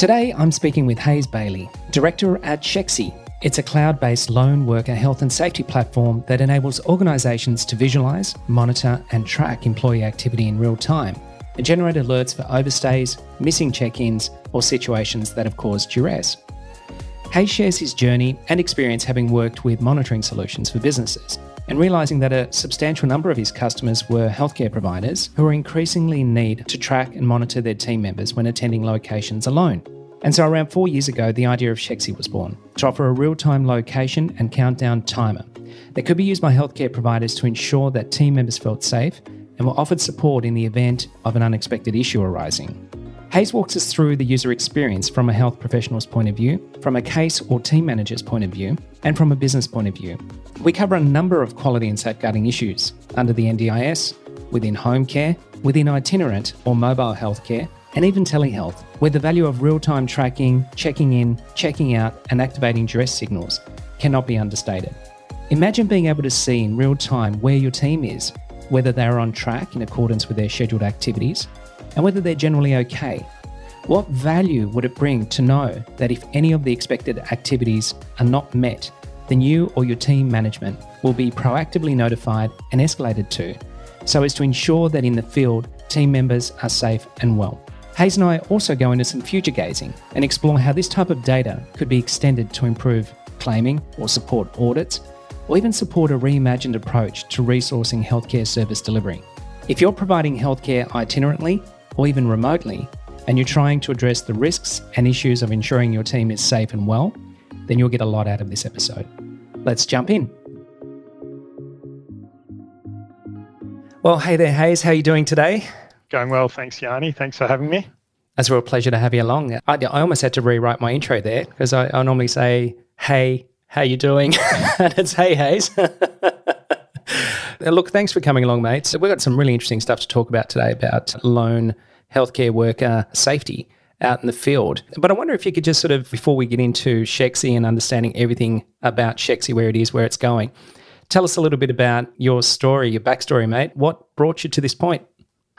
Today, I'm speaking with Hayes Bailey, Director at Sheqsy. It's a cloud based lone worker health and safety platform that enables organisations to visualise, monitor, and track employee activity in real time and generate alerts for overstays, missing check ins, or situations that have caused duress. Hayes shares his journey and experience having worked with monitoring solutions for businesses and realizing that a substantial number of his customers were healthcare providers who were increasingly in need to track and monitor their team members when attending locations alone. And so, around four years ago, the idea of Sheqsy was born to offer a real time location and countdown timer that could be used by healthcare providers to ensure that team members felt safe and were offered support in the event of an unexpected issue arising. Hayes walks us through the user experience from a health professional's point of view, from a case or team manager's point of view, and from a business point of view. We cover a number of quality and safeguarding issues under the NDIS, within home care, within itinerant or mobile healthcare, and even telehealth, where the value of real time tracking, checking in, checking out, and activating duress signals cannot be understated. Imagine being able to see in real time where your team is, whether they are on track in accordance with their scheduled activities, and whether they're generally okay. What value would it bring to know that if any of the expected activities are not met, then you or your team management will be proactively notified and escalated to, so as to ensure that in the field, team members are safe and well. Hayes and I also go into some future gazing and explore how this type of data could be extended to improve claiming or support audits, or even support a reimagined approach to resourcing healthcare service delivery. If you're providing healthcare itinerantly or even remotely, and you're trying to address the risks and issues of ensuring your team is safe and well, then you'll get a lot out of this episode. Let's jump in. Well, hey there, Hayes. How are you doing today? Going well, thanks, Yanni. Thanks for having me. It's a real pleasure to have you along. I, I almost had to rewrite my intro there because I, I normally say, "Hey, how you doing?" and it's "Hey, Hayes." Look, thanks for coming along, mate. So we've got some really interesting stuff to talk about today about lone healthcare worker safety out in the field. But I wonder if you could just sort of, before we get into Sheqsy and understanding everything about Sheqsy, where it is, where it's going, tell us a little bit about your story, your backstory, mate. What brought you to this point?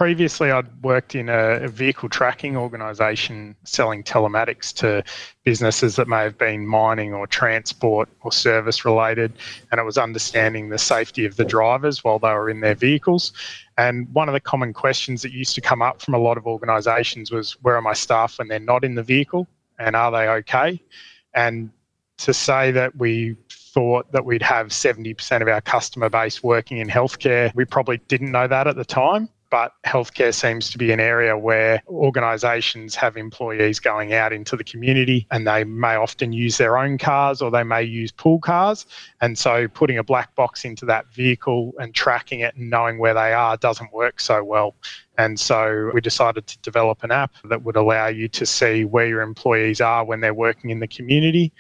Previously I'd worked in a, vehicle tracking organisation selling telematics to businesses that may have been mining or transport or service related, and it was understanding the safety of the drivers while they were in their vehicles. And one of the common questions that used to come up from a lot of organisations was, "Where are my staff when they're not in the vehicle, and are they okay?" And to say that we thought that we'd have 70% of our customer base working in healthcare, we probably didn't know that at the time but healthcare seems to be an area where organisations have employees going out into the community and they may often use their own cars or they may use pool cars. And so putting a black box into that vehicle and tracking it and knowing where they are doesn't work so well. And so we decided to develop an app that would allow you to see where your employees are when they're working in the community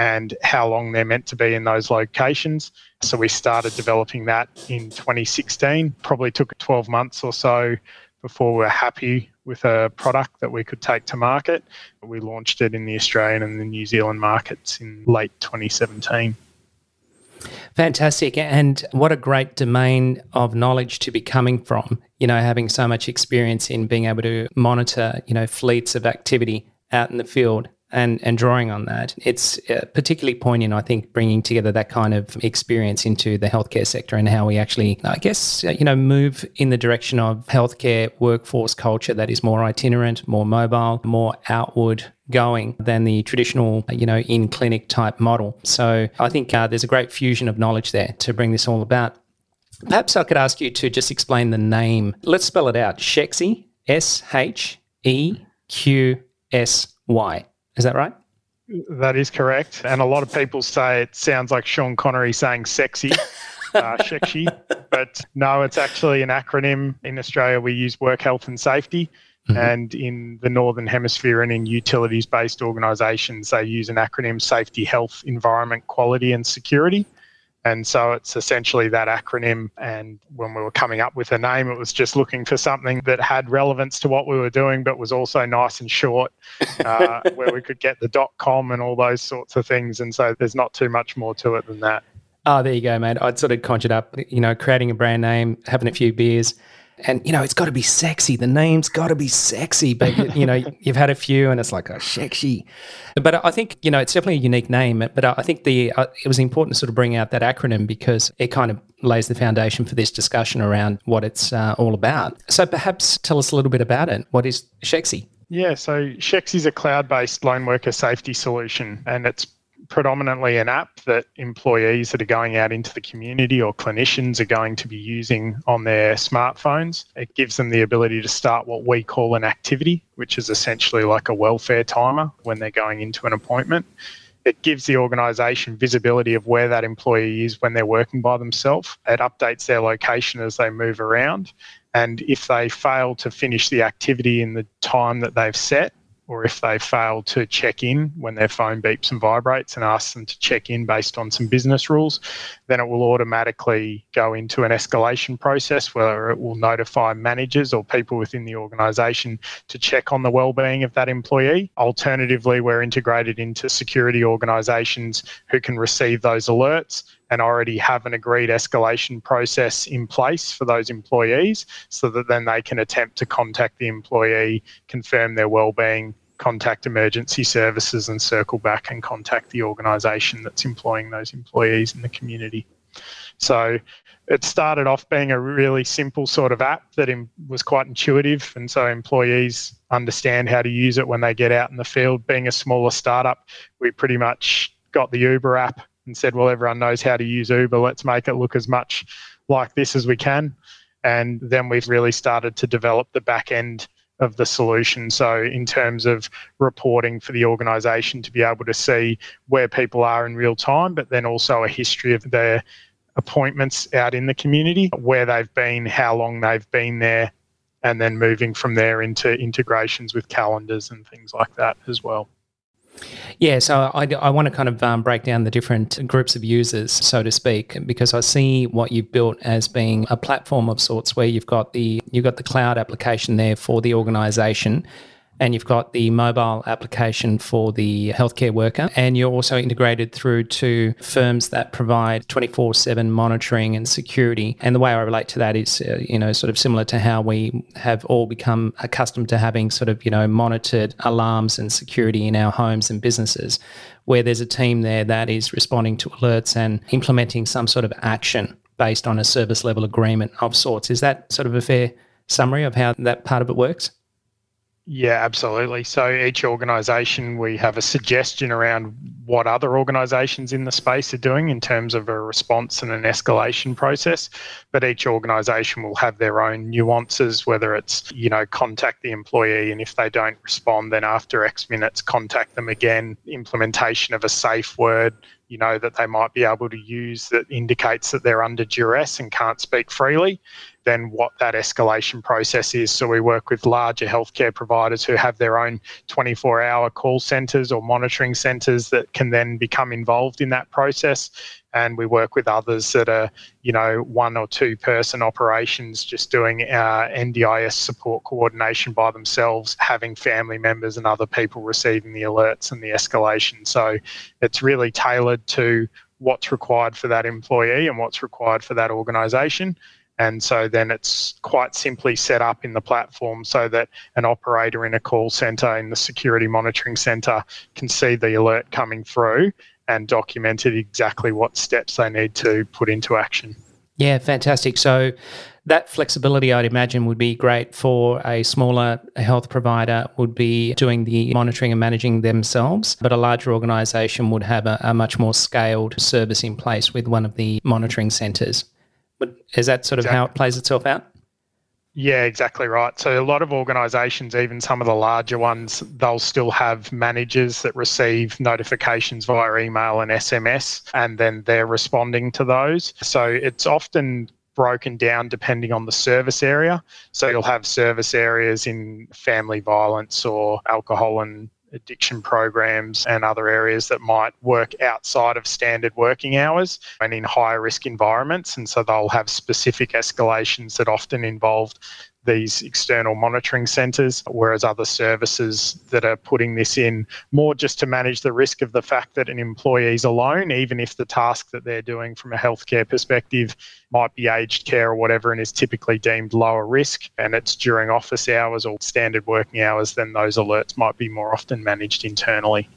and how long they're meant to be in those locations. So we started developing that in 2016. Probably took 12 months or so before we are happy with a product that we could take to market. We launched it in the Australian and the New Zealand markets in late 2017. Fantastic. And what a great domain of knowledge to be coming from, you know, having so much experience in being able to monitor, you know, fleets of activity out in the field and and drawing on that. It's uh, particularly poignant, I think, bringing together that kind of experience into the healthcare sector and how we actually, I guess, uh, you know, move in the direction of healthcare workforce culture that is more itinerant, more mobile, more outward going than the traditional, you know, in clinic type model. So I think uh, there's a great fusion of knowledge there to bring this all about. Perhaps I could ask you to just explain the name. Let's spell it out. Sheqsy, S H E Q S Y. Is that right? That is correct. And a lot of people say it sounds like Sean Connery saying sexy, uh, Shexy. But no, it's actually an acronym. In Australia, we use work health and safety. Mm-hmm. And in the Northern Hemisphere and in utilities based organisations, they use an acronym safety, health, environment, quality, and security. And so it's essentially that acronym. And when we were coming up with a name, it was just looking for something that had relevance to what we were doing, but was also nice and short, uh, where we could get the dot .com and all those sorts of things. And so there's not too much more to it than that. Oh, there you go, mate. I'd sort of conjured up, you know, creating a brand name, having a few beers, and you know it's got to be sexy. The name's got to be sexy, but you know you've had a few, and it's like oh sexy. But I think you know it's definitely a unique name. But I think the uh, it was important to sort of bring out that acronym because it kind of lays the foundation for this discussion around what it's uh, all about. So perhaps tell us a little bit about it. What is Sheqsy? Yeah, so Sheqsy is a cloud-based lone worker safety solution, and it's predominantly an app that employees that are going out into the community or clinicians are going to be using on their smartphones. It gives them the ability to start what we call an activity, which is essentially like a welfare timer when they're going into an appointment. It gives the organisation visibility of where that employee is when they're working by themselves. It updates their location as they move around. And if they fail to finish the activity in the time that they've set, or if they fail to check in when their phone beeps and vibrates and asks them to check in based on some business rules, then it will automatically go into an escalation process where it will notify managers or people within the organisation to check on the well-being of that employee. Alternatively, we're integrated into security organisations who can receive those alerts and already have an agreed escalation process in place for those employees so that then they can attempt to contact the employee, confirm their well-being, contact emergency services and circle back and contact the organisation that's employing those employees in the community. So it started off being a really simple sort of app that was quite intuitive, and so employees understand how to use it when they get out in the field. Being a smaller startup, we pretty much got the Uber app and said, well, everyone knows how to use Uber. Let's make it look as much like this as we can. And then we've really started to develop the back end of the solution. So, in terms of reporting for the organisation to be able to see where people are in real time, but then also a history of their appointments out in the community, where they've been, how long they've been there, and then moving from there into integrations with calendars and things like that as well. Yeah, so I, I want to kind of um, break down the different groups of users, so to speak, because I see what you've built as being a platform of sorts where you've got the you've got the cloud application there for the organisation, and you've got the mobile application for the healthcare worker, and you're also integrated through to firms that provide 24/7 monitoring and security. And the way I relate to that is, uh, you know, sort of similar to how we have all become accustomed to having sort of, you know, monitored alarms and security in our homes and businesses, where there's a team there that is responding to alerts and implementing some sort of action based on a service level agreement of sorts. Is that sort of a fair summary of how that part of it works? Yeah, absolutely. So each organisation, we have a suggestion around what other organisations in the space are doing in terms of a response and an escalation process. But each organisation will have their own nuances, whether it's, you know, contact the employee and if they don't respond, then after X minutes, contact them again, implementation of a safe word, you know, that they might be able to use that indicates that they're under duress and can't speak freely then what that escalation process is. So we work with larger healthcare providers who have their own 24 hour call centres or monitoring centres that can then become involved in that process. And we work with others that are, you know, one or two person operations just doing uh, NDIS support coordination by themselves, having family members and other people receiving the alerts and the escalation. So it's really tailored to what's required for that employee and what's required for that organisation. And so then it's quite simply set up in the platform so that an operator in a call center in the security monitoring center can see the alert coming through and documented exactly what steps they need to put into action. Yeah, fantastic. So that flexibility, I'd imagine, would be great for a smaller health provider, would be doing the monitoring and managing themselves, but a larger organisation would have a, a much more scaled service in place with one of the monitoring centres. But is that sort of exactly. how it plays itself out? Yeah, exactly right. So a lot of organisations, even some of the larger ones, they'll still have managers that receive notifications via email and SMS, and then they're responding to those. So it's often broken down depending on the service area. So you'll have service areas in family violence or alcohol and addiction programs and other areas that might work outside of standard working hours and in higher risk environments. And so they'll have specific escalations that often involve these external monitoring centres, whereas other services that are putting this in more just to manage the risk of the fact that an employee is alone, even if the task that they're doing from a healthcare perspective might be aged care or whatever and is typically deemed lower risk and it's during office hours or standard working hours, then those alerts might be more often managed internally.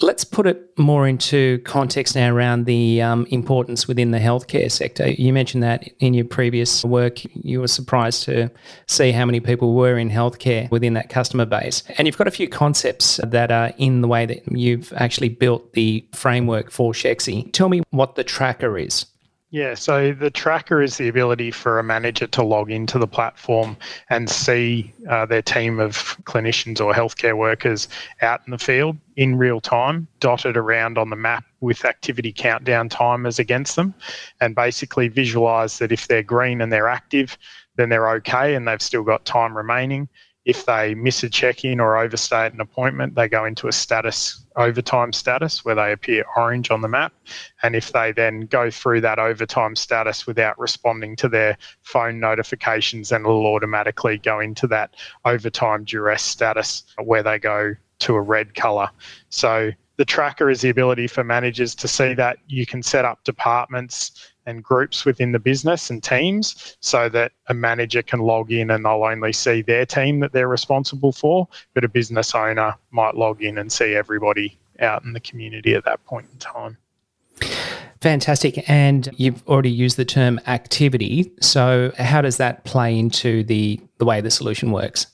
Let's put it more into context now around the um, importance within the healthcare sector. You mentioned that in your previous work, you were surprised to see how many people were in healthcare within that customer base. And you've got a few concepts that are in the way that you've actually built the framework for Sheqsy. Tell me what the tracker is. Yeah, so the tracker is the ability for a manager to log into the platform and see uh, their team of clinicians or healthcare workers out in the field in real time, dotted around on the map with activity countdown timers against them, and basically visualize that if they're green and they're active, then they're okay and they've still got time remaining. If they miss a check in or overstay at an appointment, they go into a status overtime status where they appear orange on the map. And if they then go through that overtime status without responding to their phone notifications, then it'll automatically go into that overtime duress status where they go to a red colour. So the tracker is the ability for managers to see that you can set up departments and groups within the business and teams so that a manager can log in and they'll only see their team that they're responsible for, but a business owner might log in and see everybody out in the community at that point in time. Fantastic. And you've already used the term activity. So, how does that play into the, the way the solution works?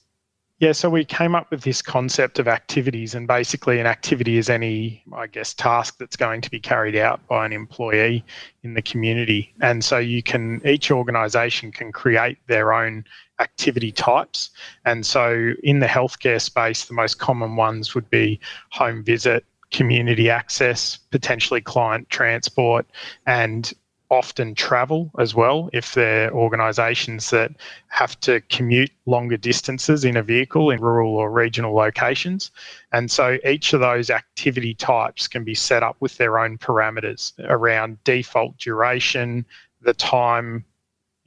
Yeah, so we came up with this concept of activities, and basically, an activity is any, I guess, task that's going to be carried out by an employee in the community. And so, you can, each organisation can create their own activity types. And so, in the healthcare space, the most common ones would be home visit, community access, potentially client transport, and often travel as well if they're organisations that have to commute longer distances in a vehicle in rural or regional locations. And so each of those activity types can be set up with their own parameters around default duration, the time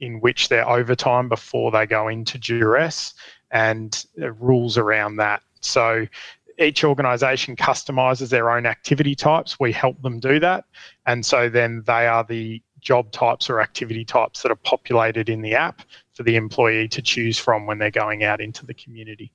in which they're overtime before they go into duress, and uh, rules around that. So each organisation customises their own activity types. We help them do that. And so then they are the job types or activity types that are populated in the app for the employee to choose from when they're going out into the community.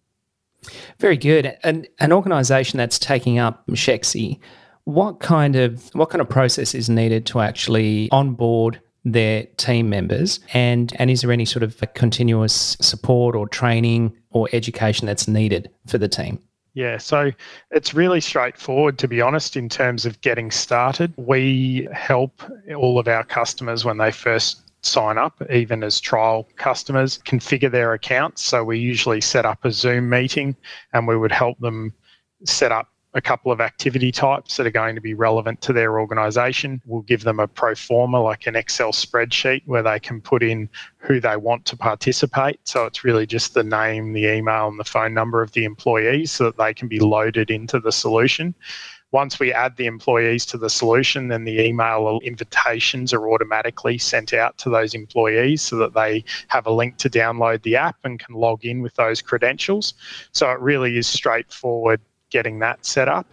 Very good. And an organisation that's taking up Sheqsy, what kind of what kind of process is needed to actually onboard their team members and and is there any sort of continuous support or training or education that's needed for the team? Yeah, so it's really straightforward to be honest in terms of getting started. We help all of our customers when they first sign up, even as trial customers, configure their accounts. So we usually set up a Zoom meeting and we would help them set up a couple of activity types that are going to be relevant to their organisation. We'll give them a pro forma, like an Excel spreadsheet, where they can put in who they want to participate. So it's really just the name, the email, and the phone number of the employees so that they can be loaded into the solution. Once we add the employees to the solution, then the email invitations are automatically sent out to those employees so that they have a link to download the app and can log in with those credentials. So it really is straightforward getting that set up.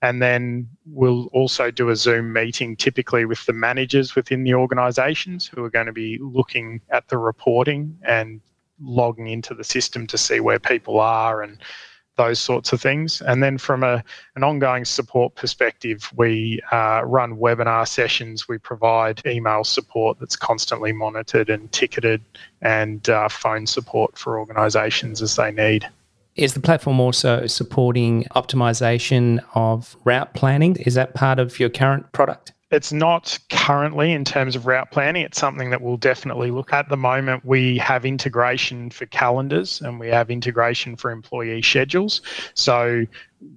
And then we'll also do a Zoom meeting typically with the managers within the organizations who are going to be looking at the reporting and logging into the system to see where people are and those sorts of things. And then from a, an ongoing support perspective, we uh, run webinar sessions. We provide email support that's constantly monitored and ticketed and uh, phone support for organisations as they need. Is the platform also supporting optimization of route planning? Is that part of your current product? It's not currently in terms of route planning. It's something that we'll definitely look at. The moment, we have integration for calendars and we have integration for employee schedules. So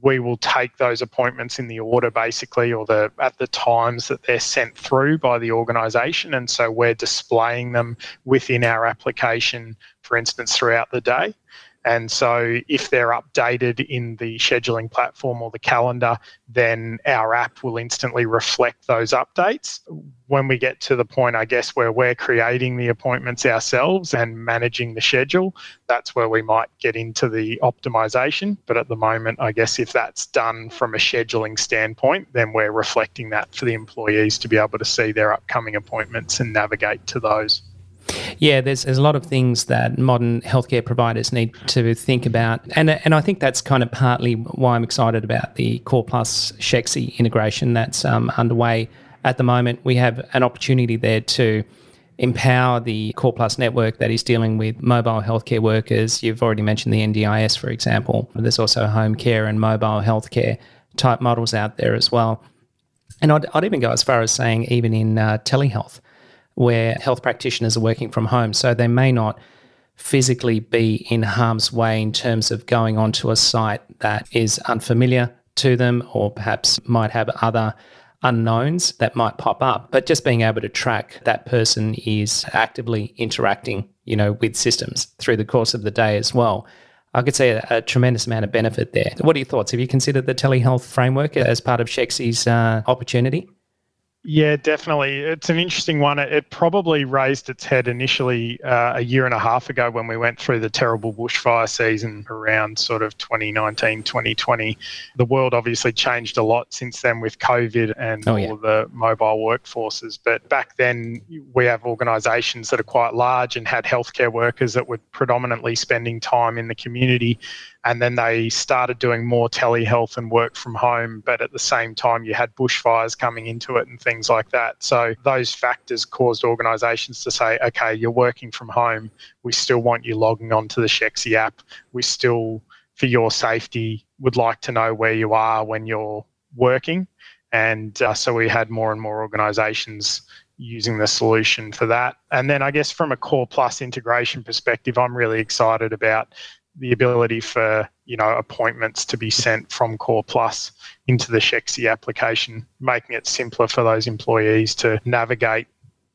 we will take those appointments in the order basically or the at the times that they're sent through by the organization and so we're displaying them within our application for instance throughout the day and so, if they're updated in the scheduling platform or the calendar, then our app will instantly reflect those updates. When we get to the point, I guess, where we're creating the appointments ourselves and managing the schedule, that's where we might get into the optimization. But at the moment, I guess if that's done from a scheduling standpoint, then we're reflecting that for the employees to be able to see their upcoming appointments and navigate to those. Yeah, there's, there's a lot of things that modern healthcare providers need to think about. And, and I think that's kind of partly why I'm excited about the Core Plus Sheqsy integration that's um, underway at the moment. We have an opportunity there to empower the Core Plus network that is dealing with mobile healthcare workers. You've already mentioned the NDIS, for example. There's also home care and mobile healthcare type models out there as well. And I'd, I'd even go as far as saying, even in uh, telehealth where health practitioners are working from home. So they may not physically be in harm's way in terms of going onto a site that is unfamiliar to them or perhaps might have other unknowns that might pop up but just being able to track that person is actively interacting you know with systems through the course of the day as well I could see a, a, tremendous amount of benefit there. What are your thoughts? Have you considered the telehealth framework as part of Sheqsy's uh, opportunity? Yeah, definitely. It's an interesting one. It, probably raised its head initially uh, a year and a half ago when we went through the terrible bushfire season around sort of 2019, 2020. The world obviously changed a lot since then with COVID and oh, all the mobile workforces. But back then, we have organisations that are quite large and had healthcare workers that were predominantly spending time in the community and then they started doing more telehealth and work from home but at the same time you had bushfires coming into it and things like that. So those factors caused organizations to say okay you're working from home. We still want you logging on to the Sheqsy app. We still for your safety would like to know where you are when you're working. And uh, so we had more and more organizations using the solution for that. And then I guess from a Core Plus integration perspective, I'm really excited about the ability for you know appointments to be sent from Core Plus into the Sheqsy application, making it simpler for those employees to navigate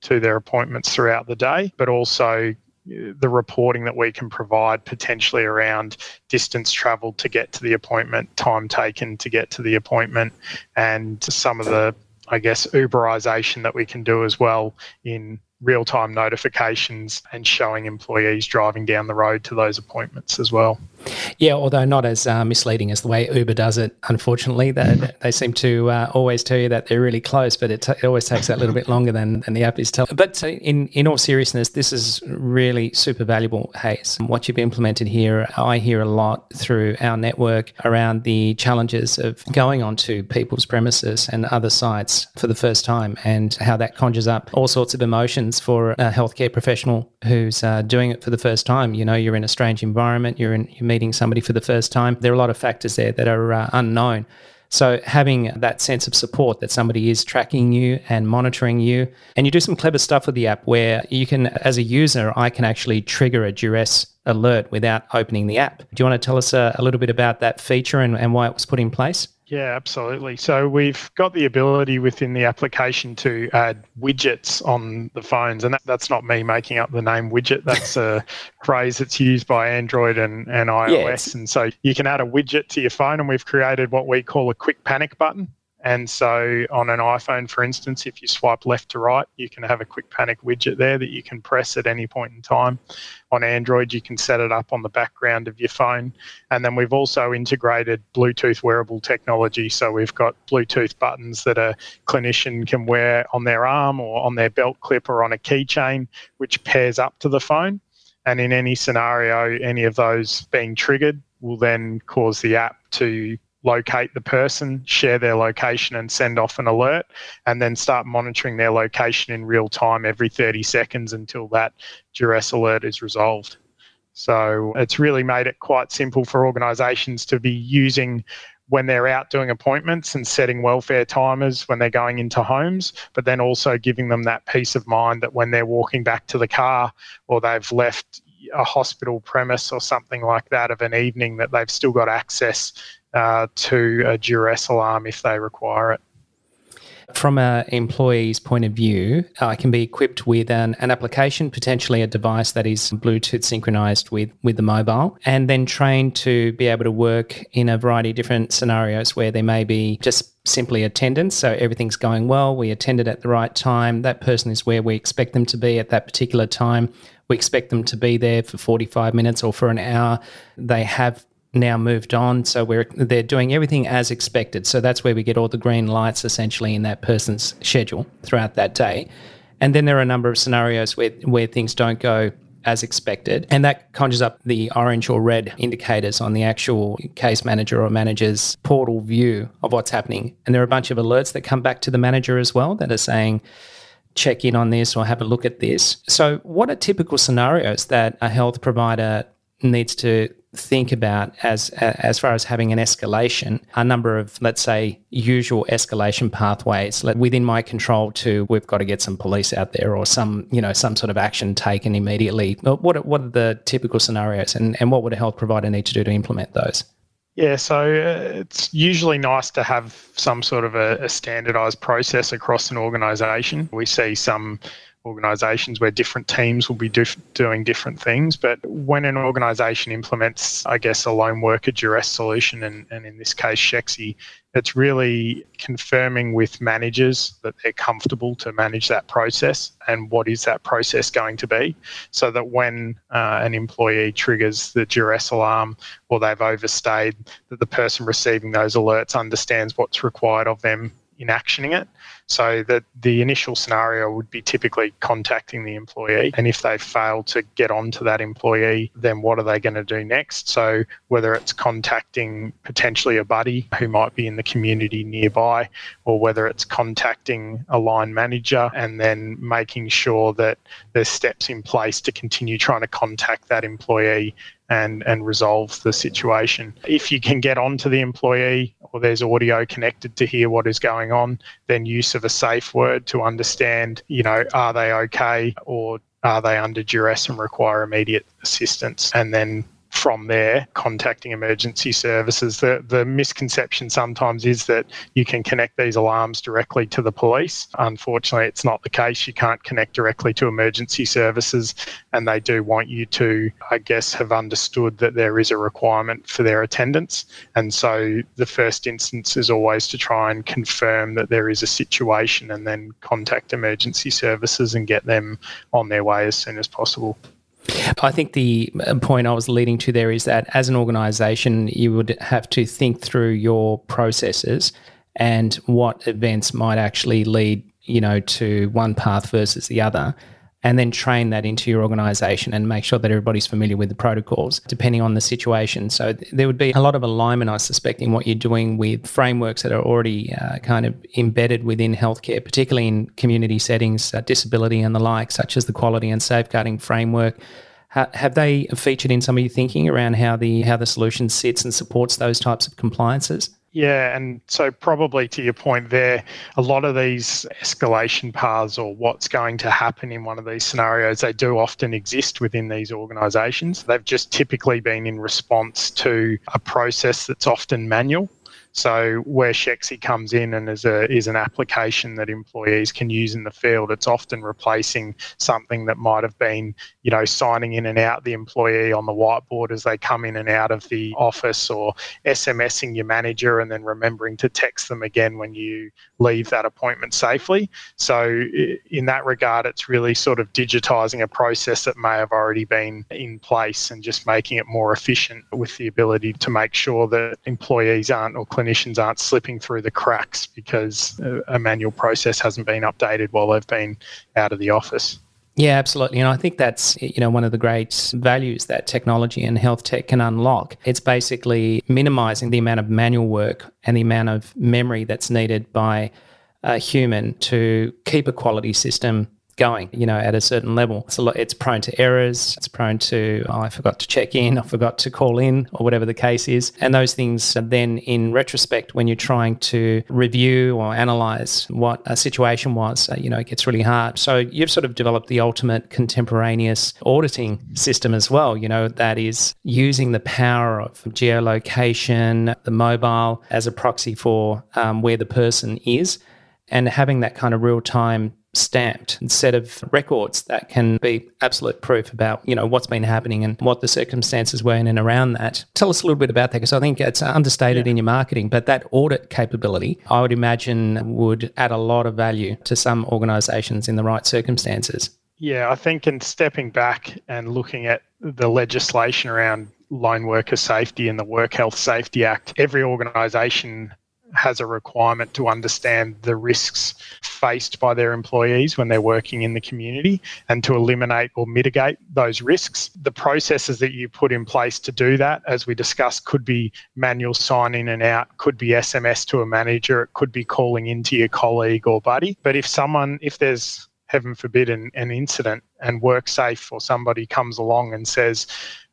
to their appointments throughout the day, but also uh, the reporting that we can provide potentially around distance traveled to get to the appointment, time taken to get to the appointment, and some of the I guess Uberization that we can do as well in real time notifications and showing employees driving down the road to those appointments as well. Yeah, although not as uh, misleading as the way Uber does it, unfortunately. They, mm-hmm. they seem to uh, always tell you that they're really close, but it, t- it always takes that little bit longer than, than the app is telling. But uh, in, in all seriousness, this is really super valuable, Hayes. What you've implemented here, I hear a lot through our network around the challenges of going onto people's premises and other sites for the first time and how that conjures up all sorts of emotions for a healthcare professional who's uh, doing it for the first time. You know, you're in a strange environment, you're in, you're meeting somebody for the first time. There are a lot of factors there that are uh, unknown. So having that sense of support that somebody is tracking you and monitoring you, and you do some clever stuff with the app where you can, as a user, I can actually trigger a duress alert without opening the app. Do you want to tell us a, a little bit about that feature and, and why it was put in place? Yeah, absolutely. So we've got the ability within the application to add widgets on the phones, and that, that's not me making up the name widget. That's a phrase that's used by Android and, and iOS. Yeah, and so you can add a widget to your phone, and we've created what we call a quick panic button. And so on an iPhone, for instance, if you swipe left to right, you can have a quick panic widget there that you can press at any point in time. On Android, you can set it up on the background of your phone. And then we've also integrated Bluetooth wearable technology. So we've got Bluetooth buttons that a clinician can wear on their arm or on their belt clip or on a keychain, which pairs up to the phone. And in any scenario, any of those being triggered will then cause the app to locate the person, share their location, and send off an alert, and then start monitoring their location in real time every 30 seconds until that duress alert is resolved. So it's really made it quite simple for organisations to be using when they're out doing appointments and setting welfare timers when they're going into homes, but then also giving them that peace of mind that when they're walking back to the car or they've left a hospital premise or something like that of an evening that they've still got access uh, to a duress alarm if they require it. From an employee's point of view, I can be equipped with an, an application, potentially a device that is Bluetooth synchronized with, with the mobile, and then trained to be able to work in a variety of different scenarios where there may be just simply attendance. So everything's going well. We attended at the right time. That person is where we expect them to be at that particular time. We expect them to be there for 45 minutes or for an hour. They have now moved on. So we're they're doing everything as expected. So that's where we get all the green lights essentially in that person's schedule throughout that day. And then there are a number of scenarios where where things don't go as expected. And that conjures up the orange or red indicators on the actual case manager or manager's portal view of what's happening. And there are a bunch of alerts that come back to the manager as well that are saying, check in on this or have a look at this. So, what are typical scenarios that a health provider needs to think about as as far as having an escalation, a number of let's say usual escalation pathways within my control to we've got to get some police out there or some you know some sort of action taken immediately. What what are the typical scenarios and, and what would a health provider need to do to implement those? Yeah, so uh, it's usually nice to have some sort of a, a standardized process across an organization. We see some organizations where different teams will be doing different things. But when an organization implements, I guess, a lone worker duress solution, and, and in this case, Sheqsy, it's really confirming with managers that they're comfortable to manage that process and what is that process going to be so that when uh, an employee triggers the duress alarm or they've overstayed, that the person receiving those alerts understands what's required of them in actioning it. So that the initial scenario would be typically contacting the employee. And if they fail to get onto that employee, then what are they going to do next? So whether it's contacting potentially a buddy who might be in the community nearby, or whether it's contacting a line manager and then making sure that there's steps in place to continue trying to contact that employee and, and resolve the situation. If you can get onto the employee or there's audio connected to hear what is going on, then use of a safe word to understand, you know, are they okay or are they under duress and require immediate assistance? And then from there contacting emergency services. The, the misconception sometimes is that you can connect these alarms directly to the police. Unfortunately, it's not the case. You can't connect directly to emergency services, and they do want you to, I guess, have understood that there is a requirement for their attendance. And so the first instance is always to try and confirm that there is a situation and then contact emergency services and get them on their way as soon as possible. I think the uh, point I was leading to there is that as an organization, you would have to think through your processes and what events might actually lead, you know, to one path versus the other and then train that into your organization and make sure that everybody's familiar with the protocols depending on the situation. So th- there would be a lot of alignment, I suspect, in what you're doing with frameworks that are already uh, kind of embedded within healthcare, particularly in community settings, uh, disability and the like, such as the quality and safeguarding framework. Ha- have they featured in some of your thinking around how the how the solution sits and supports those types of compliances? Yeah, and so probably to your point there, a lot of these escalation paths or what's going to happen in one of these scenarios, they do often exist within these organisations. They've just typically been in response to a process that's often manual. So where Sheqsy comes in and is a is an application that employees can use in the field, it's often replacing something that might have been, you know, signing in and out the employee on the whiteboard as they come in and out of the office or SMSing your manager and then remembering to text them again when you leave that appointment safely. So in that regard, it's really sort of digitizing a process that may have already been in place and just making it more efficient with the ability to make sure that employees aren't or clinicians clinicians aren't slipping through the cracks because a manual process hasn't been updated while they've been out of the office. Yeah, absolutely. And I think that's, you know, one of the great values that technology and health tech can unlock. It's basically minimizing the amount of manual work and the amount of memory that's needed by a human to keep a quality system going, you know, at a certain level. It's, lot, it's prone to errors. It's prone to, oh, I forgot to check in, I forgot to call in, or whatever the case is. And those things then, in retrospect, when you're trying to review or analyze what a situation was, uh, you know, it gets really hard. So you've sort of developed the ultimate contemporaneous auditing system as well, you know, that is using the power of geolocation, the mobile as a proxy for um, where the person is and having that kind of real time stamped set of records that can be absolute proof about you know what's been happening and what the circumstances were in and around that tell us a little bit about that because i think it's understated yeah. in your marketing but that audit capability i would imagine would add a lot of value to some organizations in the right circumstances yeah i think in stepping back and looking at the legislation around lone worker safety and the work health safety act every organization has a requirement to understand the risks faced by their employees when they're working in the community and to eliminate or mitigate those risks. The processes that you put in place to do that, as we discussed, could be manual sign in and out, could be SMS to a manager, it could be calling into your colleague or buddy. But if someone, if there's heaven forbid, an, an incident and WorkSafe or somebody comes along and says,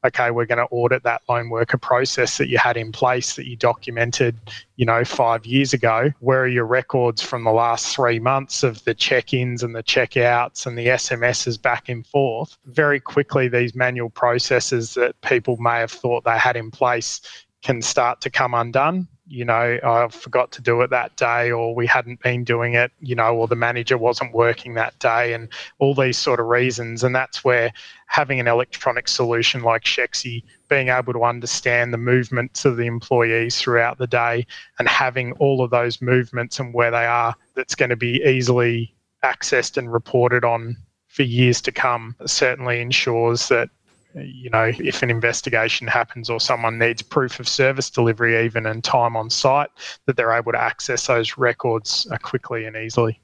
okay, we're going to audit that lone worker process that you had in place that you documented, you know, five years ago. Where are your records from the last three months of the check-ins and the check-outs and the SMSs back and forth? Very quickly, these manual processes that people may have thought they had in place can start to come undone you know, I forgot to do it that day, or we hadn't been doing it, you know, or the manager wasn't working that day, and all these sort of reasons. And that's where having an electronic solution like Sheqsy, being able to understand the movements of the employees throughout the day and having all of those movements and where they are, that's going to be easily accessed and reported on for years to come, certainly ensures that you know, if an investigation happens or someone needs proof of service delivery, even and time on site, that they're able to access those records uh, quickly and easily.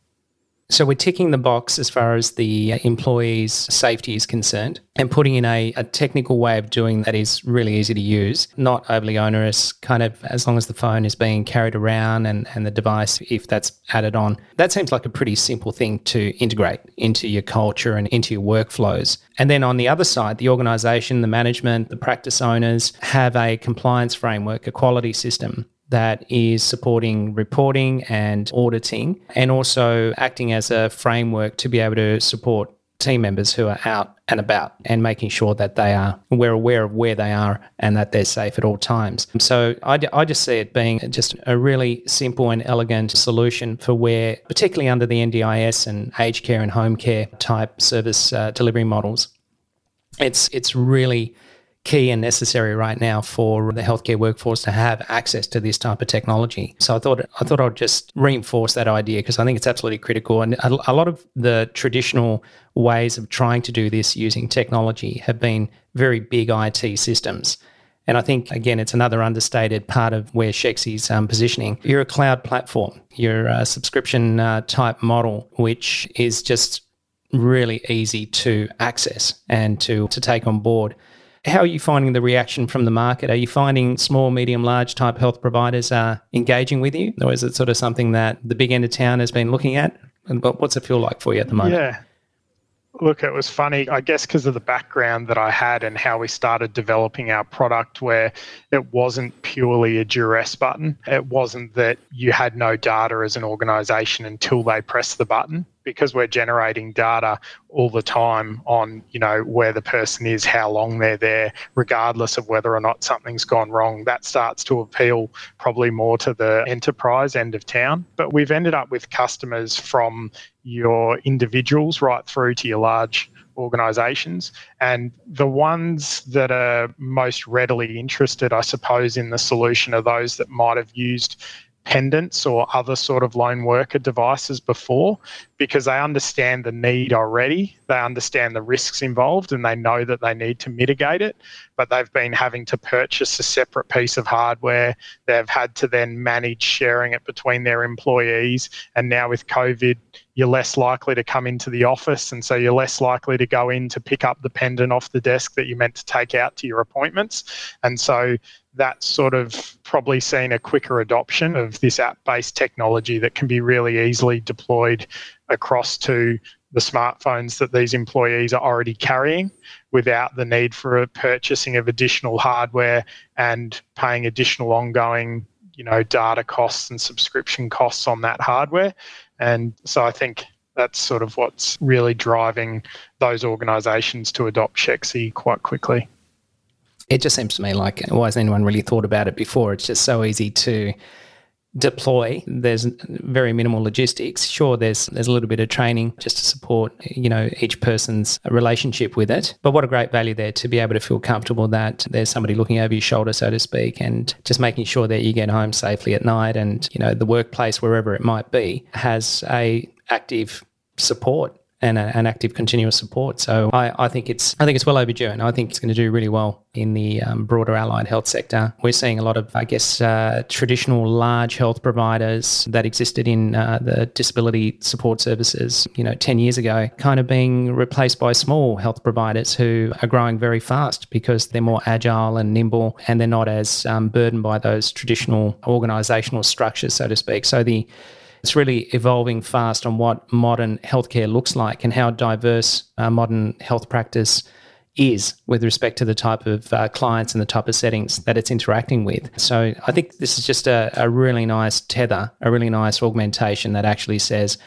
So we're ticking the box as far as the employee's safety is concerned and putting in a, a, technical way of doing that is really easy to use, not overly onerous, kind of as long as the phone is being carried around and, and the device, if that's added on. That seems like a pretty simple thing to integrate into your culture and into your workflows. And then on the other side, the organization, the management, the practice owners have a compliance framework, a quality system that is supporting reporting and auditing and also acting as a framework to be able to support team members who are out and about and making sure that they are we're aware of where they are and that they're safe at all times. So I, I just see it being just a really simple and elegant solution for where particularly under the ndis and aged care and home care type service uh, delivery models. It's it's really key and necessary right now for the healthcare workforce to have access to this type of technology. So I thought I thought I'd just reinforce that idea because I think it's absolutely critical. And a, a lot of the traditional ways of trying to do this using technology have been very big IT systems. And I think, again, it's another understated part of where Sheqsy's um, positioning. You're a cloud platform, you're a subscription uh, type model, which is just really easy to access and to, to take on board. How are you finding the reaction from the market? Are you finding small, medium, large type health providers are engaging with you? Or is it sort of something that the big end of town has been looking at? And what's it feel like for you at the moment? Yeah. Look, it was funny, I guess, because of the background that I had and how we started developing our product, where it wasn't purely a duress button. It wasn't that you had no data as an organization until they press the button because we're generating data all the time on you know where the person is how long they're there regardless of whether or not something's gone wrong that starts to appeal probably more to the enterprise end of town. But we've ended up with customers from your individuals right through to your large organizations. And the ones that are most readily interested i suppose in the solution are those that might have used pendants or other sort of lone worker devices before because they understand the need already. They understand the risks involved and they know that they need to mitigate it. But they've been having to purchase a separate piece of hardware. They've had to then manage sharing it between their employees. And now with COVID, you're less likely to come into the office. And so you're less likely to go in to pick up the pendant off the desk that you meant to take out to your appointments. And so that's sort of probably seen a quicker adoption of this app based technology that can be really easily deployed across to the smartphones that these employees are already carrying without the need for a purchasing of additional hardware and paying additional ongoing you know data costs and subscription costs on that hardware and so i think that's sort of what's really driving those organizations to adopt Sheqsy quite quickly. It just seems to me like why hasn't anyone really thought about it before? It's just so easy to deploy there's very minimal logistics. Sure there's there's a little bit of training just to support you know each person's relationship with it. But what a great value there to be able to feel comfortable that there's somebody looking over your shoulder so to speak and just making sure that you get home safely at night and you know the workplace wherever it might be has a active support and a, an active continuous support. So I, I, think it's I think it's well overdue, and I think it's going to do really well in the um, broader allied health sector. We're seeing a lot of, I guess, uh, traditional large health providers that existed in uh, the disability support services, you know, ten years ago, kind of being replaced by small health providers who are growing very fast because they're more agile and nimble, and they're not as um, burdened by those traditional organisational structures, so to speak. So the it's really evolving fast on what modern healthcare looks like and how diverse uh, modern health practice is with respect to the type of uh, clients and the type of settings that it's interacting with. So I think this is just a, a really nice tether, a really nice augmentation that actually says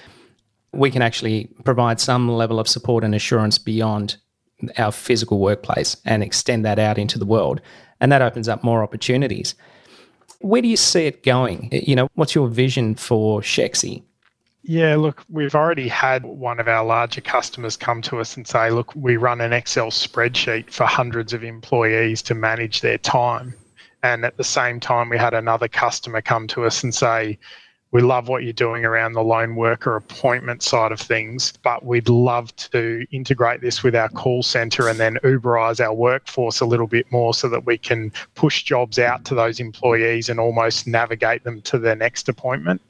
we can actually provide some level of support and assurance beyond our physical workplace and extend that out into the world. And that opens up more opportunities. Where do you see it going? You know, what's your vision for Sheqsy? Yeah, look, we've already had one of our larger customers come to us and say, look, we run an Excel spreadsheet for hundreds of employees to manage their time. And at the same time, we had another customer come to us and say, we love what you're doing around the lone worker appointment side of things, but we'd love to integrate this with our call center and then Uberize our workforce a little bit more so that we can push jobs out to those employees and almost navigate them to their next appointment.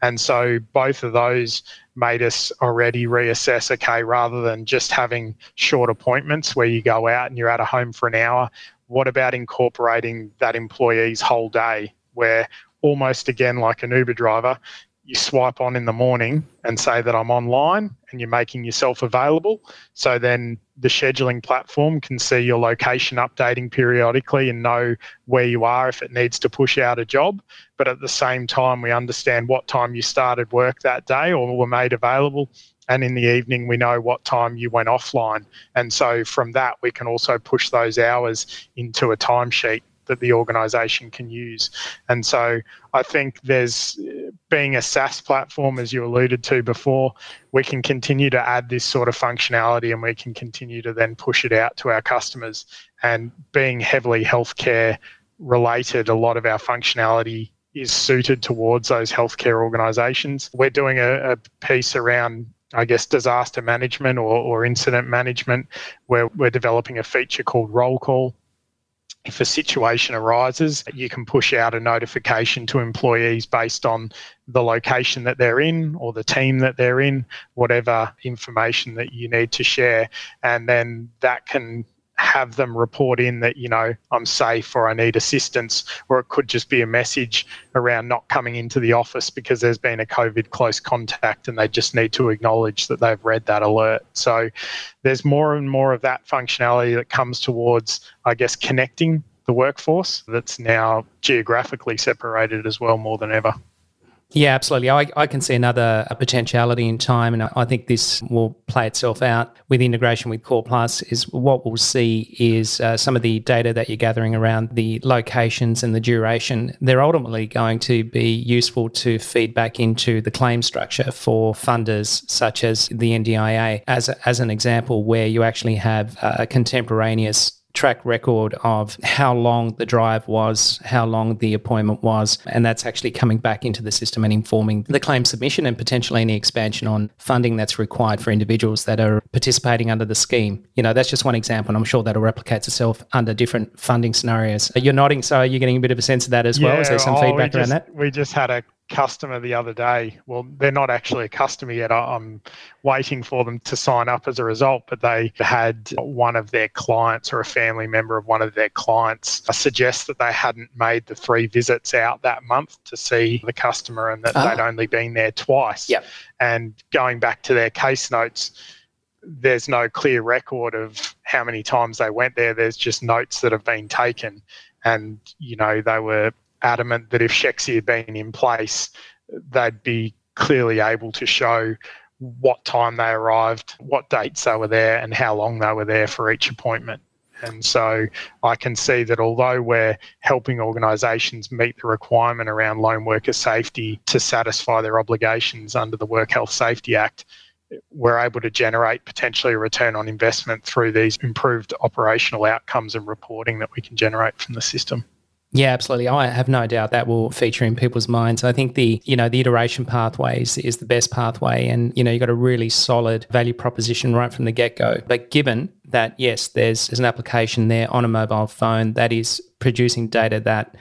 And so both of those made us already reassess okay, rather than just having short appointments where you go out and you're at a home for an hour, what about incorporating that employee's whole day? where almost again like an Uber driver, you swipe on in the morning and say that I'm online and you're making yourself available. So then the scheduling platform can see your location updating periodically and know where you are if it needs to push out a job. But at the same time, we understand what time you started work that day or were made available. And in the evening, we know what time you went offline. And so from that, we can also push those hours into a timesheet that the organization can use. And so I think there's being a SaaS platform, as you alluded to before, we can continue to add this sort of functionality and we can continue to then push it out to our customers. And being heavily healthcare related, a lot of our functionality is suited towards those healthcare organizations. We're doing a, a piece around I guess, disaster management or, or incident management, where we're developing a feature called Roll Call, if a situation arises, you can push out a notification to employees based on the location that they're in or the team that they're in, whatever information that you need to share. And then that can have them report in that you know I'm safe or I need assistance, or it could just be a message around not coming into the office because there's been a COVID close contact and they just need to acknowledge that they've read that alert. So there's more and more of that functionality that comes towards, I guess, connecting the workforce that's now geographically separated as well more than ever. Yeah, absolutely. I, I can see another potentiality in time, and I think this will play itself out with integration with Core Plus. Is what we'll see is uh, some of the data that you're gathering around the locations and the duration. They're ultimately going to be useful to feed back into the claim structure for funders such as the NDIA, as as an example, where you actually have a contemporaneous track record of how long the drive was, how long the appointment was, and that's actually coming back into the system and informing the claim submission and potentially any expansion on funding that's required for individuals that are participating under the scheme. You know, that's just one example, and I'm sure that'll replicate itself under different funding scenarios. You're nodding, so are you're getting a bit of a sense of that as yeah, well. Is there some oh, feedback just, around that? We just had a customer the other day. Well, they're not actually a customer yet. I'm waiting for them to sign up as a result, but they had one of their clients or a family member of one of their clients suggest that they hadn't made the three visits out that month to see the customer and that oh. they'd ah. only been there twice. Yep. And going back to their case notes, there's no clear record of how many times they went there. There's just notes that have been taken. And, you know, they were adamant that if Sheqsy had been in place, they'd be clearly able to show what time they arrived, what dates they were there, and how long they were there for each appointment. And so I can see that although we're helping organisations meet the requirement around lone worker safety to satisfy their obligations under the Work Health Safety Act, we're able to generate potentially a return on investment through these improved operational outcomes and reporting that we can generate from the system. Yeah, absolutely. I have no doubt that will feature in people's minds. I think the, you know, the iteration pathways is the best pathway and, you know, you've got a really solid value proposition right from the get-go. But given that, yes, there's, there's an application there on a mobile phone that is producing data that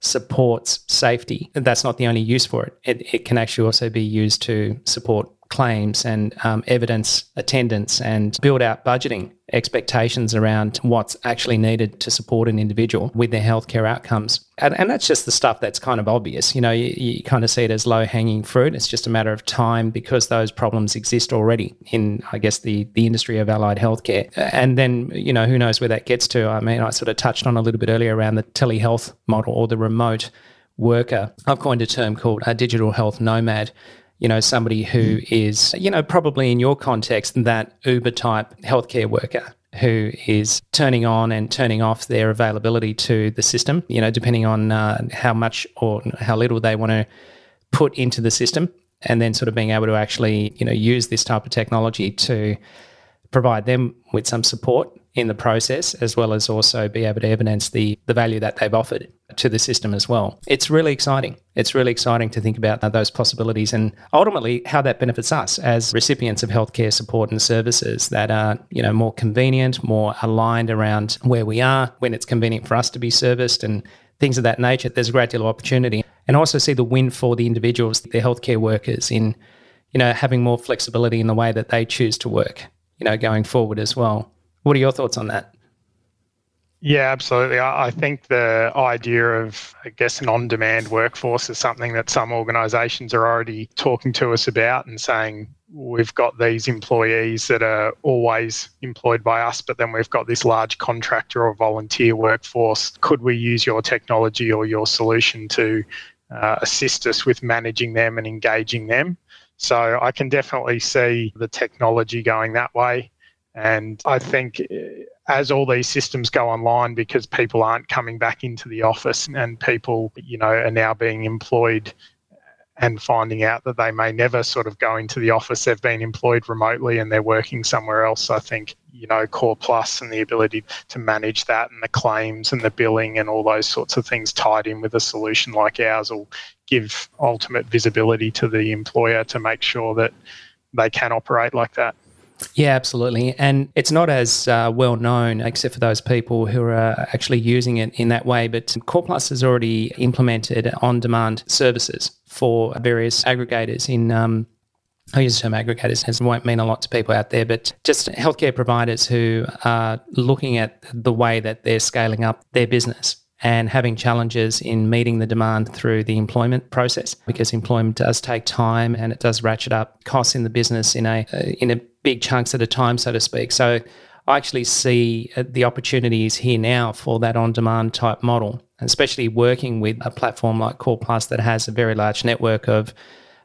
supports safety, that's not the only use for it. It, it can actually also be used to support claims and um, evidence attendance and build out budgeting expectations around what's actually needed to support an individual with their healthcare outcomes. And, and that's just the stuff that's kind of obvious. You know, you, you kind of see it as low hanging fruit. It's just a matter of time because those problems exist already in, I guess, the, the industry of allied healthcare. And then, you know, who knows where that gets to. I mean, I sort of touched on a little bit earlier around the telehealth model or the remote worker. I've coined a term called a digital health nomad you know, somebody who is, you know, probably in your context, that Uber type healthcare worker who is turning on and turning off their availability to the system, you know, depending on uh, how much or how little they want to put into the system, and then sort of being able to actually, you know, use this type of technology to provide them with some support in the process, as well as also be able to evidence the, the value that they've offered to the system as well. It's really exciting. It's really exciting to think about those possibilities and ultimately how that benefits us as recipients of healthcare support and services that are, you know, more convenient, more aligned around where we are when it's convenient for us to be serviced and things of that nature. There's a great deal of opportunity. And also see the win for the individuals, the healthcare workers in, you know, having more flexibility in the way that they choose to work, you know, going forward as well. What are your thoughts on that? Yeah, absolutely. I think the idea of, I guess, an on demand workforce is something that some organisations are already talking to us about and saying, we've got these employees that are always employed by us, but then we've got this large contractor or volunteer workforce. Could we use your technology or your solution to uh, assist us with managing them and engaging them? So I can definitely see the technology going that way. And I think eh, as all these systems go online, because people aren't coming back into the office and people, you know, are now being employed and finding out that they may never sort of go into the office, they've been employed remotely and they're working somewhere else. I think, you know, Core Plus and the ability to manage that and the claims and the billing and all those sorts of things tied in with a solution like ours will give ultimate visibility to the employer to make sure that they can operate like that. Yeah, absolutely. And it's not as uh, well known, except for those people who are actually using it in that way. But Core Plus has already implemented on demand services for various aggregators in. Um, I use the term aggregators it won't mean a lot to people out there, but just healthcare providers who are looking at the way that they're scaling up their business and having challenges in meeting the demand through the employment process because employment does take time and it does ratchet up costs in the business in a uh, in a big chunks at a time, so to speak. So I actually see uh, the opportunities here now for that on demand type model, especially working with a platform like Core Plus that has a very large network of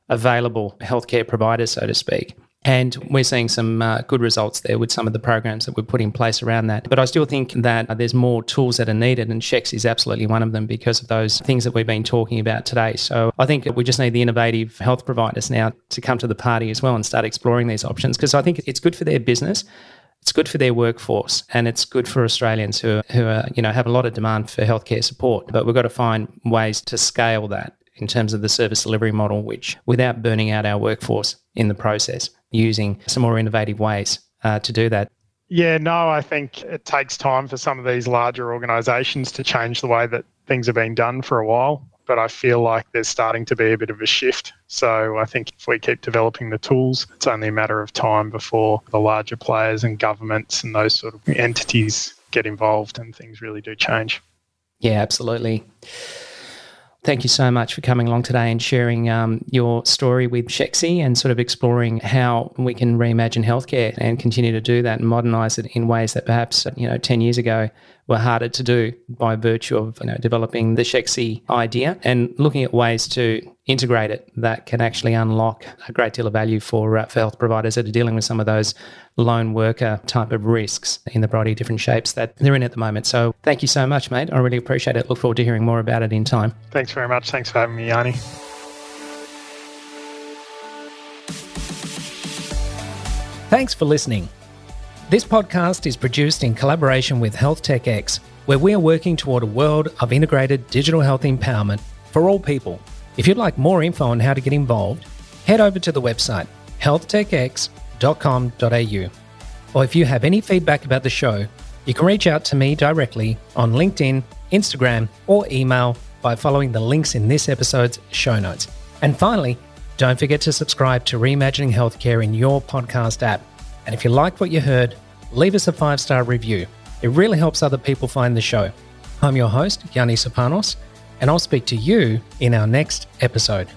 available healthcare providers, so to speak. And we're seeing some uh, good results there with some of the programs that we've put in place around that. But I still think that uh, there's more tools that are needed, and Sheqsy's absolutely one of them because of those things that we've been talking about today. So I think we just need the innovative health providers now to come to the party as well and start exploring these options because I think it's good for their business. It's good for their workforce and it's good for Australians who, who are, you know, have a lot of demand for healthcare support. But we've got to find ways to scale that in terms of the service delivery model, which without burning out our workforce in the process using some more innovative ways uh, to do that. Yeah, no, I think it takes time for some of these larger organisations to change the way that things are being done for a while. but I feel like there's starting to be a bit of a shift. So I think if we keep developing the tools, it's only a matter of time before the larger players and governments and those sort of entities get involved and things really do change. Yeah, absolutely. Thank you so much for coming along today and sharing um, your story with Sheqsy and sort of exploring how we can reimagine healthcare and continue to do that and modernize it in ways that perhaps you know 10 years ago were harder to do by virtue of you know developing the Sheqsy idea and looking at ways to integrate it that can actually unlock a great deal of value for, uh, for health providers that are dealing with some of those lone worker type of risks in the variety of different shapes that they're in at the moment. So thank you so much, mate. I really appreciate it. Look forward to hearing more about it in time. Thanks very much. Thanks for having me, Yanni. Thanks for listening. This podcast is produced in collaboration with Health Tech X, where we are working toward a world of integrated digital health empowerment for all people. If you'd like more info on how to get involved, head over to the website healthtechx.com.au. Or if you have any feedback about the show, you can reach out to me directly on LinkedIn, Instagram, or email by following the links in this episode's show notes. And finally, don't forget to subscribe to Reimagining Healthcare in your podcast app. And if you like what you heard, leave us a five star review. It really helps other people find the show. I'm your host, Yanni Sopanos, and I'll speak to you in our next episode.